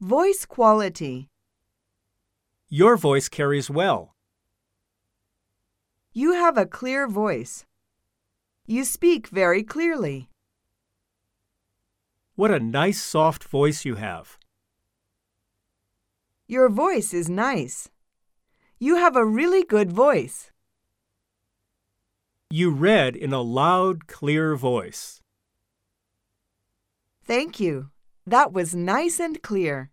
Voice quality. Your voice carries well. You have a clear voice. You speak very clearly. What a nice soft voice you have. Your voice is nice. You have a really good voice. You read in a loud, clear voice. Thank you. That was nice and clear.